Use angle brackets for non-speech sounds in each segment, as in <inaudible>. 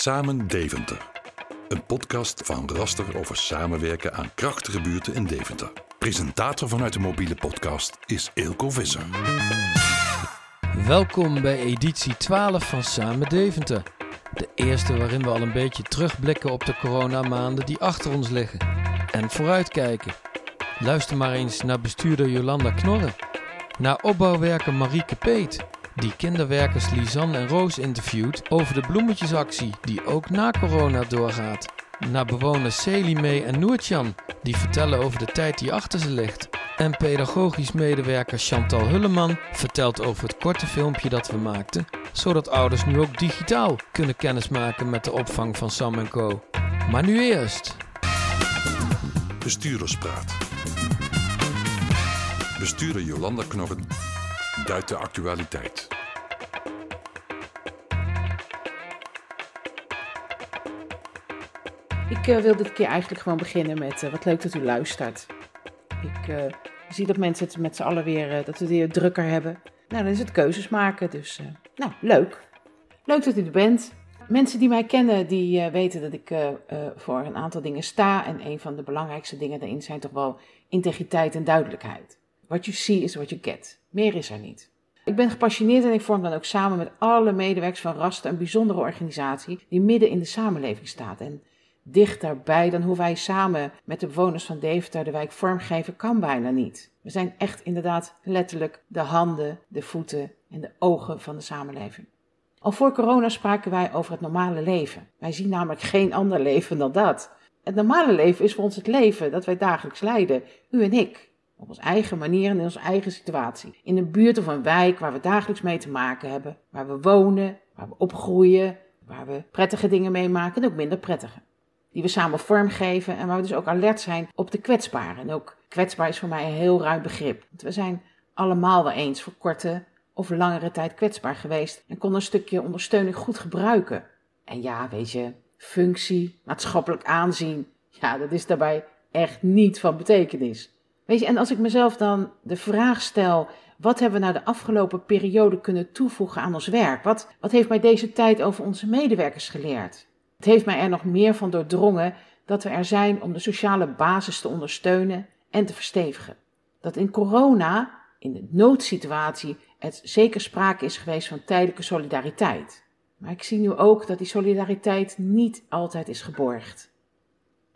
Samen Deventer. Een podcast van Raster over samenwerken aan krachtige buurten in Deventer. Presentator vanuit de mobiele podcast is Eelco Visser. Welkom bij editie 12 van Samen Deventer. De eerste waarin we al een beetje terugblikken op de coronamaanden die achter ons liggen. En vooruitkijken. Luister maar eens naar bestuurder Jolanda Knorren. Naar opbouwwerker Marieke Peet die kinderwerkers Lisanne en Roos interviewt over de bloemetjesactie die ook na corona doorgaat. Naar bewoners Selimee en Noertjan die vertellen over de tijd die achter ze ligt. En pedagogisch medewerker Chantal Hulleman vertelt over het korte filmpje dat we maakten, zodat ouders nu ook digitaal kunnen kennismaken met de opvang van Sam Co. Maar nu eerst. Bestuurderspraat. Bestuurder Jolanda Knorren duidt de actualiteit. Ik uh, wil dit keer eigenlijk gewoon beginnen met uh, wat leuk dat u luistert. Ik uh, zie dat mensen het met z'n allen weer, dat we weer drukker hebben. Nou, dan is het keuzes maken, dus nou, leuk. Leuk dat u er bent. Mensen die mij kennen, die weten dat ik voor een aantal dingen sta. En een van de belangrijkste dingen daarin zijn toch wel integriteit en duidelijkheid. What you see is what you get. Meer is er niet. Ik ben gepassioneerd en ik vorm dan ook samen met alle medewerkers van Rasten een bijzondere organisatie die midden in de samenleving staat. En dichterbij dan hoe wij samen met de bewoners van Deventer de wijk vormgeven kan bijna niet. We zijn echt inderdaad letterlijk de handen, de voeten en de ogen van de samenleving. Al voor corona spraken wij over het normale leven. Wij zien namelijk geen ander leven dan dat. Het normale leven is voor ons het leven dat wij dagelijks leiden, u en ik. Op onze eigen manier en in onze eigen situatie. In een buurt of een wijk waar we dagelijks mee te maken hebben. Waar we wonen, waar we opgroeien, waar we prettige dingen meemaken en ook minder prettige. Die we samen vormgeven en waar we dus ook alert zijn op de kwetsbaren. En ook kwetsbaar is voor mij een heel ruim begrip. Want we zijn allemaal wel eens voor korte of langere tijd kwetsbaar geweest en konden een stukje ondersteuning goed gebruiken. En ja, weet je, functie, maatschappelijk aanzien, ja, dat is daarbij echt niet van betekenis. En als ik mezelf dan de vraag stel: wat hebben we nou de afgelopen periode kunnen toevoegen aan ons werk? Wat, wat heeft mij deze tijd over onze medewerkers geleerd? Het heeft mij er nog meer van doordrongen dat we er zijn om de sociale basis te ondersteunen en te verstevigen. Dat in corona, in de noodsituatie, het zeker sprake is geweest van tijdelijke solidariteit. Maar ik zie nu ook dat die solidariteit niet altijd is geborgd.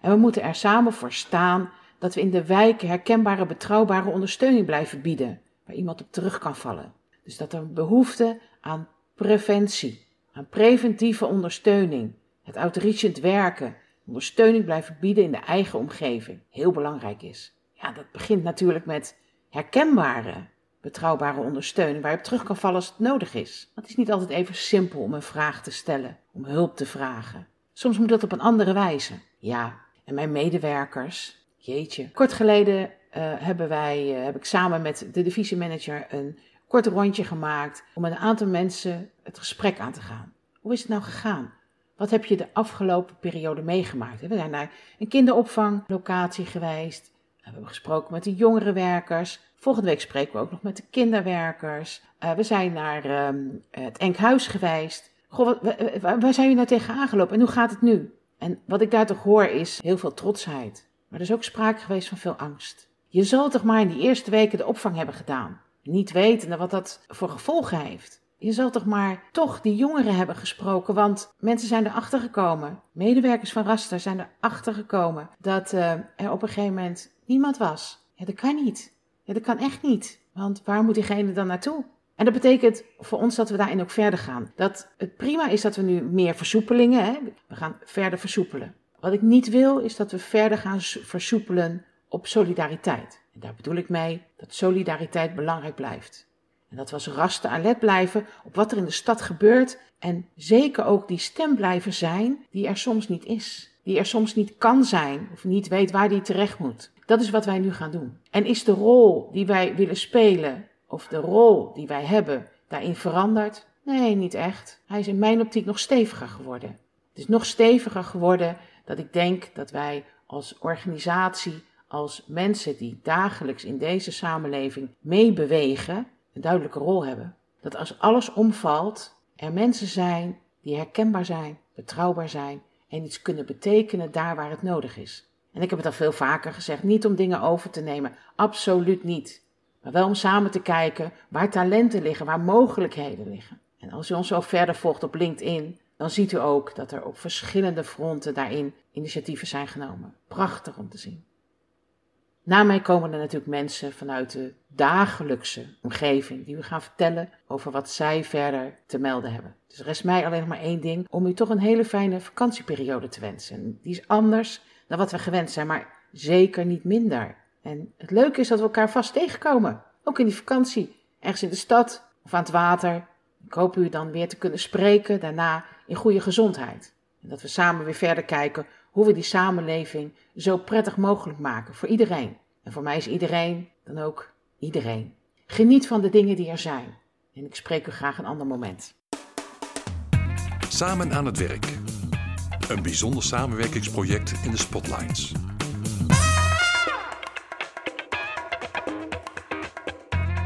En we moeten er samen voor staan dat we in de wijken herkenbare, betrouwbare ondersteuning blijven bieden, waar iemand op terug kan vallen. Dus dat er behoefte aan preventie, aan preventieve ondersteuning, het outreachend werken, ondersteuning blijven bieden in de eigen omgeving, heel belangrijk is. Ja, dat begint natuurlijk met herkenbare, betrouwbare ondersteuning waar je op terug kan vallen als het nodig is. Het is niet altijd even simpel om een vraag te stellen, om hulp te vragen. Soms moet dat op een andere wijze. Ja, en mijn medewerkers, Jeetje. Kort geleden uh, hebben wij, uh, heb ik samen met de divisiemanager een kort rondje gemaakt om met een aantal mensen het gesprek aan te gaan. Hoe is het nou gegaan? Wat heb je de afgelopen periode meegemaakt? We zijn naar een kinderopvanglocatie geweest. We hebben gesproken met de jongerenwerkers. Volgende week spreken we ook nog met de kinderwerkers. Uh, we zijn naar um, het Enkhuis geweest. Goh, waar, waar zijn jullie nou tegen aangelopen en hoe gaat het nu? En wat ik daar toch hoor is heel veel trotsheid. Maar er is ook sprake geweest van veel angst. Je zal toch maar in die eerste weken de opvang hebben gedaan. Niet wetende wat dat voor gevolgen heeft. Je zal toch maar toch die jongeren hebben gesproken, want mensen zijn erachter gekomen. Medewerkers van Raster zijn erachter gekomen dat uh, er op een gegeven moment niemand was. Ja, dat kan niet. Ja, dat kan echt niet. Want waar moet diegene dan naartoe? En dat betekent voor ons dat we daarin ook verder gaan. Dat het prima is dat we nu meer versoepelingen, hè? we gaan verder versoepelen. Wat ik niet wil is dat we verder gaan versoepelen op solidariteit. En daar bedoel ik mee dat solidariteit belangrijk blijft. En dat we als rasten alert blijven op wat er in de stad gebeurt en zeker ook die stem blijven zijn die er soms niet is. Die er soms niet kan zijn of niet weet waar die terecht moet. Dat is wat wij nu gaan doen. En is de rol die wij willen spelen of de rol die wij hebben daarin veranderd? Nee, niet echt. Hij is in mijn optiek nog steviger geworden. Het is nog steviger geworden dat ik denk dat wij als organisatie, als mensen die dagelijks in deze samenleving meebewegen, een duidelijke rol hebben. Dat als alles omvalt, er mensen zijn die herkenbaar zijn, betrouwbaar zijn en iets kunnen betekenen daar waar het nodig is. En ik heb het al veel vaker gezegd, niet om dingen over te nemen, absoluut niet. Maar wel om samen te kijken waar talenten liggen, waar mogelijkheden liggen. En als u ons zo verder volgt op LinkedIn, dan ziet u ook dat er op verschillende fronten daarin initiatieven zijn genomen. Prachtig om te zien. Na mij komen er natuurlijk mensen vanuit de dagelijkse omgeving die u gaan vertellen over wat zij verder te melden hebben. Dus er is mij alleen nog maar één ding om u toch een hele fijne vakantieperiode te wensen. Die is anders dan wat we gewend zijn, maar zeker niet minder. En het leuke is dat we elkaar vast tegenkomen, ook in die vakantie, ergens in de stad of aan het water. Ik hoop u dan weer te kunnen spreken, daarna in goede gezondheid. En dat we samen weer verder kijken hoe we die samenleving zo prettig mogelijk maken voor iedereen. En voor mij is iedereen dan ook iedereen. Geniet van de dingen die er zijn. En ik spreek u graag een ander moment. Samen aan het werk. Een bijzonder samenwerkingsproject in de Spotlights.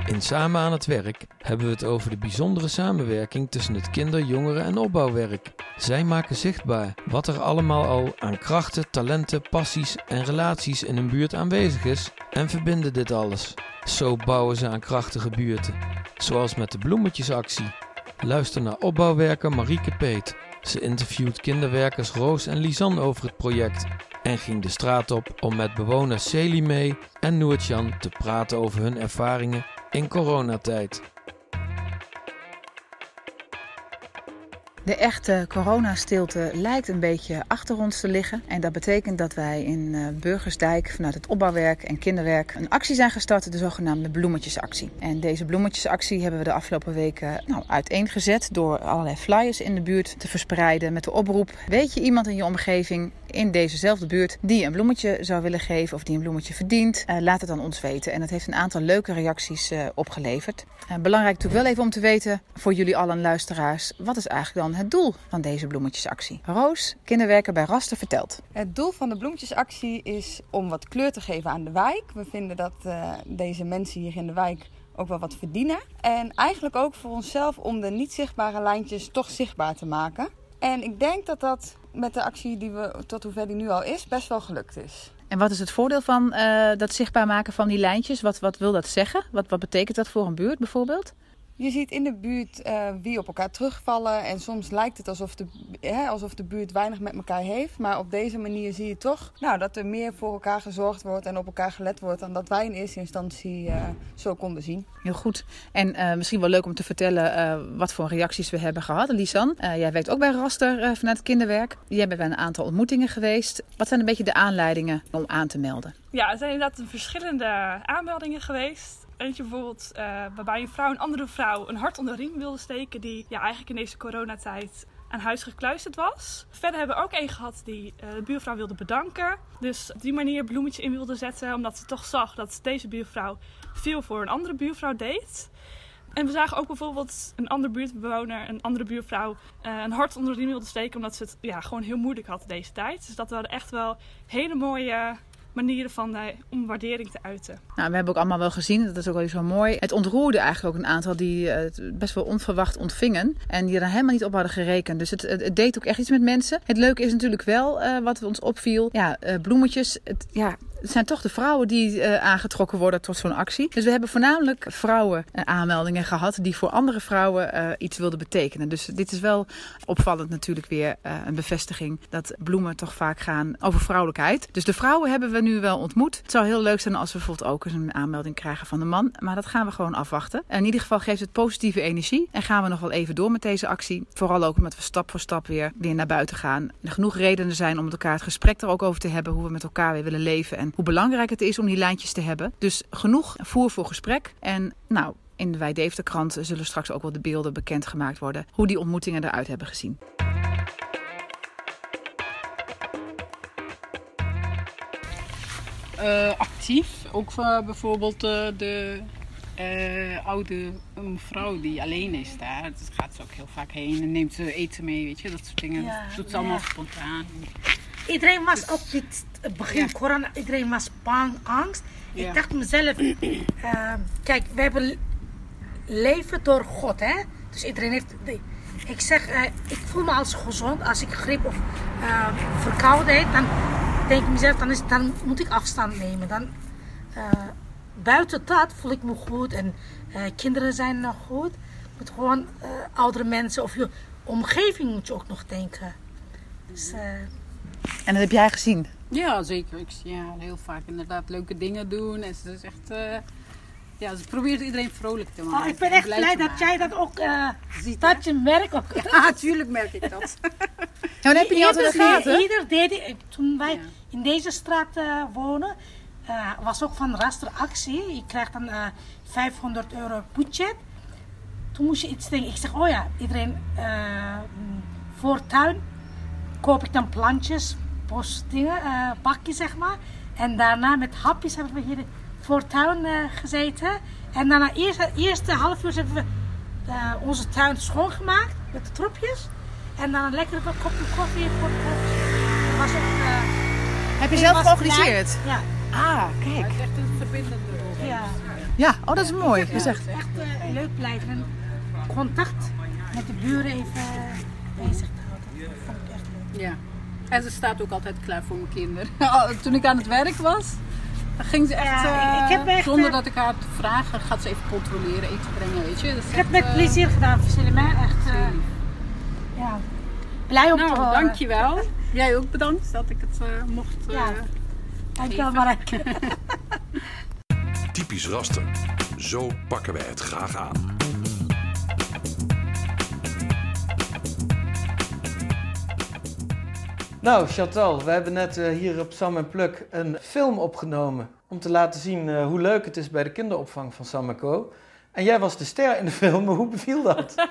In Samen aan het Werk hebben we het over de bijzondere samenwerking tussen het kinder-, jongeren- en opbouwwerk. Zij maken zichtbaar wat er allemaal al aan krachten, talenten, passies en relaties in een buurt aanwezig is en verbinden dit alles. Zo bouwen ze aan krachtige buurten. Zoals met de bloemetjesactie. Luister naar opbouwwerker Marieke Peet. Ze interviewt kinderwerkers Roos en Lisanne over het project en ging de straat op om met bewoners Celie mee en Noortjan te praten over hun ervaringen in coronatijd. De echte coronastilte lijkt een beetje achter ons te liggen. En dat betekent dat wij in uh, Burgersdijk vanuit het opbouwwerk en kinderwerk een actie zijn gestart, de zogenaamde bloemetjesactie. En deze bloemetjesactie hebben we de afgelopen weken nou, uiteengezet door allerlei flyers in de buurt te verspreiden met de oproep: weet je iemand in je omgeving in dezezelfde buurt die een bloemetje zou willen geven of die een bloemetje verdient, uh, laat het dan ons weten. En dat heeft een aantal leuke reacties uh, opgeleverd. belangrijk natuurlijk wel even om te weten voor jullie allen luisteraars, wat is eigenlijk dan het doel van deze bloemetjesactie? Roos, kinderwerker bij Raster, vertelt. Het doel van de bloemetjesactie is om wat kleur te geven aan de wijk. We vinden dat deze mensen hier in de wijk ook wel wat verdienen. En eigenlijk ook voor onszelf om de niet zichtbare lijntjes toch zichtbaar te maken. En ik denk dat dat met de actie die we tot hoever die nu al is, best wel gelukt is. En wat is het voordeel van uh, dat zichtbaar maken van die lijntjes? Wat, wat wil dat zeggen? Wat, wat betekent dat voor een buurt bijvoorbeeld? Je ziet in de buurt uh, wie op elkaar terugvallen. En soms lijkt het alsof de, hè, alsof de buurt weinig met elkaar heeft. Maar op deze manier zie je toch nou, dat er meer voor elkaar gezorgd wordt en op elkaar gelet wordt. Dan dat wij in eerste instantie uh, zo konden zien. Heel goed. En uh, misschien wel leuk om te vertellen wat voor reacties we hebben gehad. Lisan, jij werkt ook bij Raster vanuit het kinderwerk. Jij bent bij een aantal ontmoetingen geweest. Wat zijn een beetje de aanleidingen om aan te melden? Ja, er zijn inderdaad verschillende aanmeldingen geweest. Eentje bijvoorbeeld uh, waarbij een vrouw een andere vrouw een hart onder de riem wilde steken. Die ja, eigenlijk in deze coronatijd aan huis gekluisterd was. Verder hebben we ook een gehad die uh, de buurvrouw wilde bedanken. Dus op die manier bloemetje in wilde zetten. Omdat ze toch zag dat deze buurvrouw veel voor een andere buurvrouw deed. En we zagen ook bijvoorbeeld een andere buurtbewoner, een andere buurvrouw, uh, een hart onder de riem wilde steken. Omdat ze het ja, gewoon heel moeilijk had deze tijd. Dus dat waren echt wel hele mooie manieren van om waardering te uiten. Nou, we hebben ook allemaal wel gezien, dat is ook wel zo mooi. Het ontroerde eigenlijk ook een aantal die het uh, best wel onverwacht ontvingen. En die er helemaal niet op hadden gerekend. Dus het, het, het deed ook echt iets met mensen. Het leuke is natuurlijk wel, uh, wat ons opviel, ja, bloemetjes. Het, ja, het zijn toch de vrouwen die uh, aangetrokken worden tot zo'n actie. Dus we hebben voornamelijk vrouwen uh, aanmeldingen gehad die voor andere vrouwen uh, iets wilden betekenen. Dus dit is wel opvallend natuurlijk weer een bevestiging dat bloemen toch vaak gaan over vrouwelijkheid. Dus de vrouwen hebben we nu wel ontmoet. Het zou heel leuk zijn als we bijvoorbeeld ook eens een aanmelding krijgen van de man. Maar dat gaan we gewoon afwachten. In ieder geval geeft het positieve energie. En gaan we nog wel even door met deze actie. Vooral ook omdat we stap voor stap weer, weer naar buiten gaan. Er genoeg redenen zijn om met elkaar het gesprek er ook over te hebben. Hoe we met elkaar weer willen leven. En hoe belangrijk het is om die lijntjes te hebben. Dus genoeg voer voor gesprek. En nou, in de Wij Deventer krant zullen straks ook wel de beelden bekendgemaakt worden. Hoe die ontmoetingen eruit hebben gezien. Uh, actief. Ook voor bijvoorbeeld uh, de uh, oude mevrouw die alleen is daar. Dat gaat ze ook heel vaak heen en neemt ze eten mee, weet je. Dat soort dingen. Ja, dat doet ze allemaal spontaan. Iedereen was op dit begin ja. corona, iedereen was bang, angst. Ja. Ik dacht mezelf, uh, kijk, we hebben leven door God, hè. Dus iedereen heeft, Ik zeg, eh, ik voel me als gezond. Als ik griep of eh, verkoudheid, dan denk ik mezelf, dan, is, dan moet ik afstand nemen. Dan, eh, buiten dat voel ik me goed en eh, kinderen zijn nog goed. Moet gewoon oudere mensen of je omgeving moet je ook nog denken. Dus, En dat heb jij gezien? Ja, zeker. Ik zie haar heel vaak inderdaad leuke dingen doen. En ze is echt... eh, ja, ze probeert iedereen vrolijk te maken. oh, ik ben echt blij dat jij maken. dat ook, eh Ziet, dat je merkt ook. <laughs> Ja, natuurlijk merk ik dat. <laughs> Ja, maar heb je niet altijd in de Ieder- gaten? Ieder deed, toen wij Ja. in deze straat eh, wonen, eh, was ook van raster actie. Je krijgt dan eh 500 euro budget. Toen moest je iets denken. Ik zeg, oh ja, iedereen eh, mm, voor tuin koop ik dan plantjes, bosdingen, eh bakjes zeg maar. En daarna met hapjes hebben we hier voor tuin eh, gezeten. En daarna eerste, eerste half uur hebben we eh, onze tuin schoongemaakt met de troepjes. En dan een lekkere kopje koffie voor het was ook, eh, Heb je zelf georganiseerd? Ja, Ah, Het kijk. is echt een verbindende rol. ja. Ja, oh, dat is mooi. Dat is echt... echt leuk blijven en contact met de buren even bezig te houden. Dat vond ik echt leuk. Ja. En ze staat ook altijd klaar voor mijn kinderen. <laughs> Toen ik aan het werk was, dan ging ze echt, Ja, eh, ik heb echt, zonder eh, dat ik haar te vragen, gaat ze even controleren, eten brengen, weet je. Dat Ik heb echt, met eh, plezier gedaan, Veselima. Echt eh, ja, blij om te Nou, horen. dankjewel. <laughs> Jij ook bedankt dat ik het eh, mocht. eh, Ja. Dankjewel. Marek. <laughs> Typisch raster. Zo pakken wij het graag aan. Nou, Chantal, we hebben net eh, hier op Sam en Pluk een film opgenomen om te laten zien eh, hoe leuk het is bij de kinderopvang van Sam Co. En jij was de ster in de film, maar <laughs> hoe beviel dat? <laughs>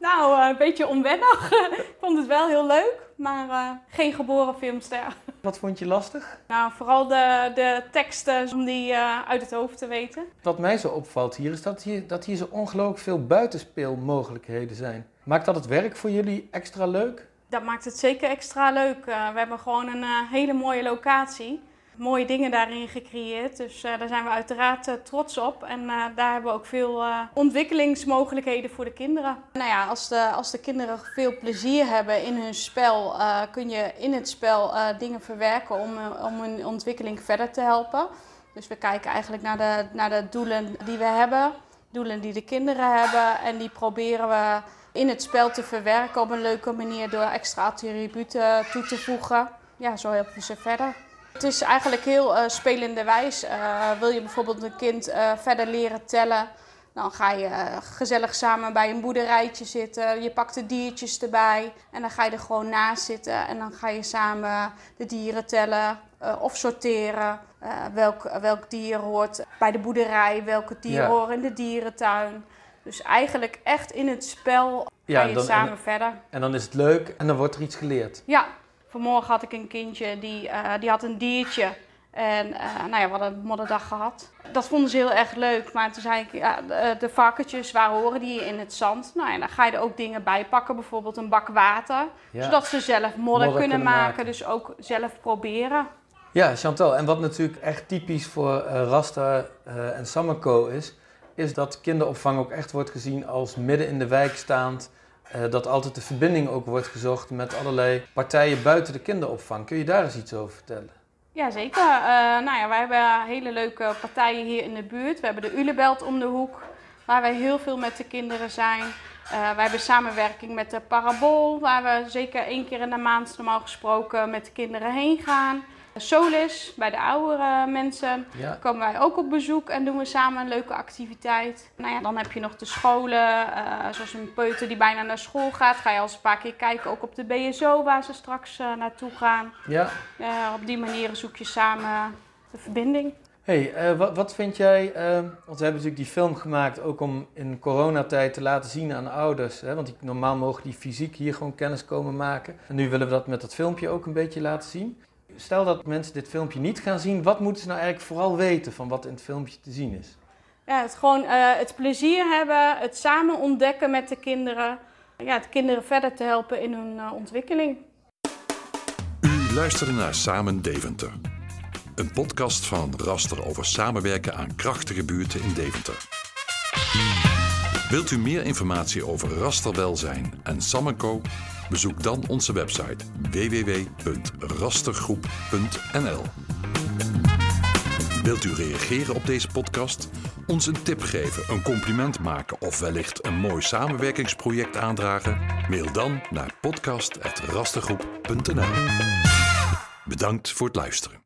Nou, eh, een beetje onwennig. <laughs> ik vond het wel heel leuk, maar geen geboren filmster. Wat vond je lastig? Nou, vooral de, de teksten om die uit het hoofd te weten. Wat mij zo opvalt hier is dat hier, dat hier zo ongelooflijk veel buitenspeelmogelijkheden zijn. Maakt dat het werk voor jullie extra leuk? Dat maakt het zeker extra leuk. Eh, we hebben gewoon een eh, hele mooie locatie. Mooie dingen daarin gecreëerd. Dus eh, daar zijn we uiteraard trots op. En daar hebben we ook veel ontwikkelingsmogelijkheden voor de kinderen. Nou ja, als de, als de kinderen veel plezier hebben in hun spel, kun je in het spel dingen verwerken om, om hun ontwikkeling verder te helpen. Dus we kijken eigenlijk naar de, naar de doelen die we hebben, doelen die de kinderen hebben. En die proberen we in het spel te verwerken op een leuke manier door extra attributen toe te voegen. Ja, zo helpen we ze verder. Het is eigenlijk heel uh, spelenderwijs. Uh, wil je bijvoorbeeld een kind uh, verder leren tellen, dan ga je gezellig samen bij een boerderijtje zitten. Je pakt de diertjes erbij en dan ga je er gewoon naast zitten. En dan ga je samen de dieren tellen of sorteren. Welk, welk dier hoort bij de boerderij, welke dieren ja. horen in de dierentuin. Dus eigenlijk echt in het spel ja, ga je dan, samen en, verder. En dan is het leuk en dan wordt er iets geleerd. Ja, vanmorgen had ik een kindje die, uh, die had een diertje. En uh, nou ja, we hadden een modderdag gehad. Dat vonden ze heel erg leuk. Maar toen zei ik, ja, de, de varkentjes, waar horen die in het zand? Nou ja, dan ga je er ook dingen bij pakken. Bijvoorbeeld een bak water. Ja. Zodat ze zelf modder, modder kunnen, kunnen maken. maken. Dus ook zelf proberen. Ja, Chantal. En wat natuurlijk echt typisch voor uh, Rasta en Samako is... is dat kinderopvang ook echt wordt gezien als midden in de wijk staand... Uh, dat altijd de verbinding ook wordt gezocht met allerlei partijen buiten de kinderopvang. Kun je daar eens iets over vertellen? Ja, zeker. Uh, nou ja, wij hebben hele leuke partijen hier in de buurt. We hebben de Ulebelt om de hoek, waar wij heel veel met de kinderen zijn. Uh, wij hebben samenwerking met de Parabool, waar we zeker één keer in de maand normaal gesproken met de kinderen heen gaan. Solis, bij de oudere mensen, ja. komen wij ook op bezoek en doen we samen een leuke activiteit. Nou ja, dan heb je nog de scholen, uh, zoals een peuter die bijna naar school gaat. Ga je al eens een paar keer kijken, ook op de BSO waar ze straks uh, naartoe gaan. Ja. Uh, op die manier zoek je samen de verbinding. hey, wat, wat, vind jij, uh, want we hebben natuurlijk die film gemaakt ook om in coronatijd te laten zien aan ouders. Hè? Want die, normaal mogen die fysiek hier gewoon kennis komen maken. En nu willen we dat met dat filmpje ook een beetje laten zien. Stel dat mensen dit filmpje niet gaan zien, wat moeten ze nou eigenlijk vooral weten van wat in het filmpje te zien is? Ja, het gewoon uh, het plezier hebben, het samen ontdekken met de kinderen. Ja, de kinderen verder te helpen in hun uh, ontwikkeling. U luisterde naar Samen Deventer. Een podcast van Raster over samenwerken aan krachtige buurten in Deventer. Wilt u meer informatie over rasterwelzijn en Sam Co? Bezoek dan onze website www.rastergroep.nl. Wilt u reageren op deze podcast? Ons een tip geven, een compliment maken of wellicht een mooi samenwerkingsproject aandragen? Mail dan naar podcast.rastergroep.nl. Bedankt voor het luisteren.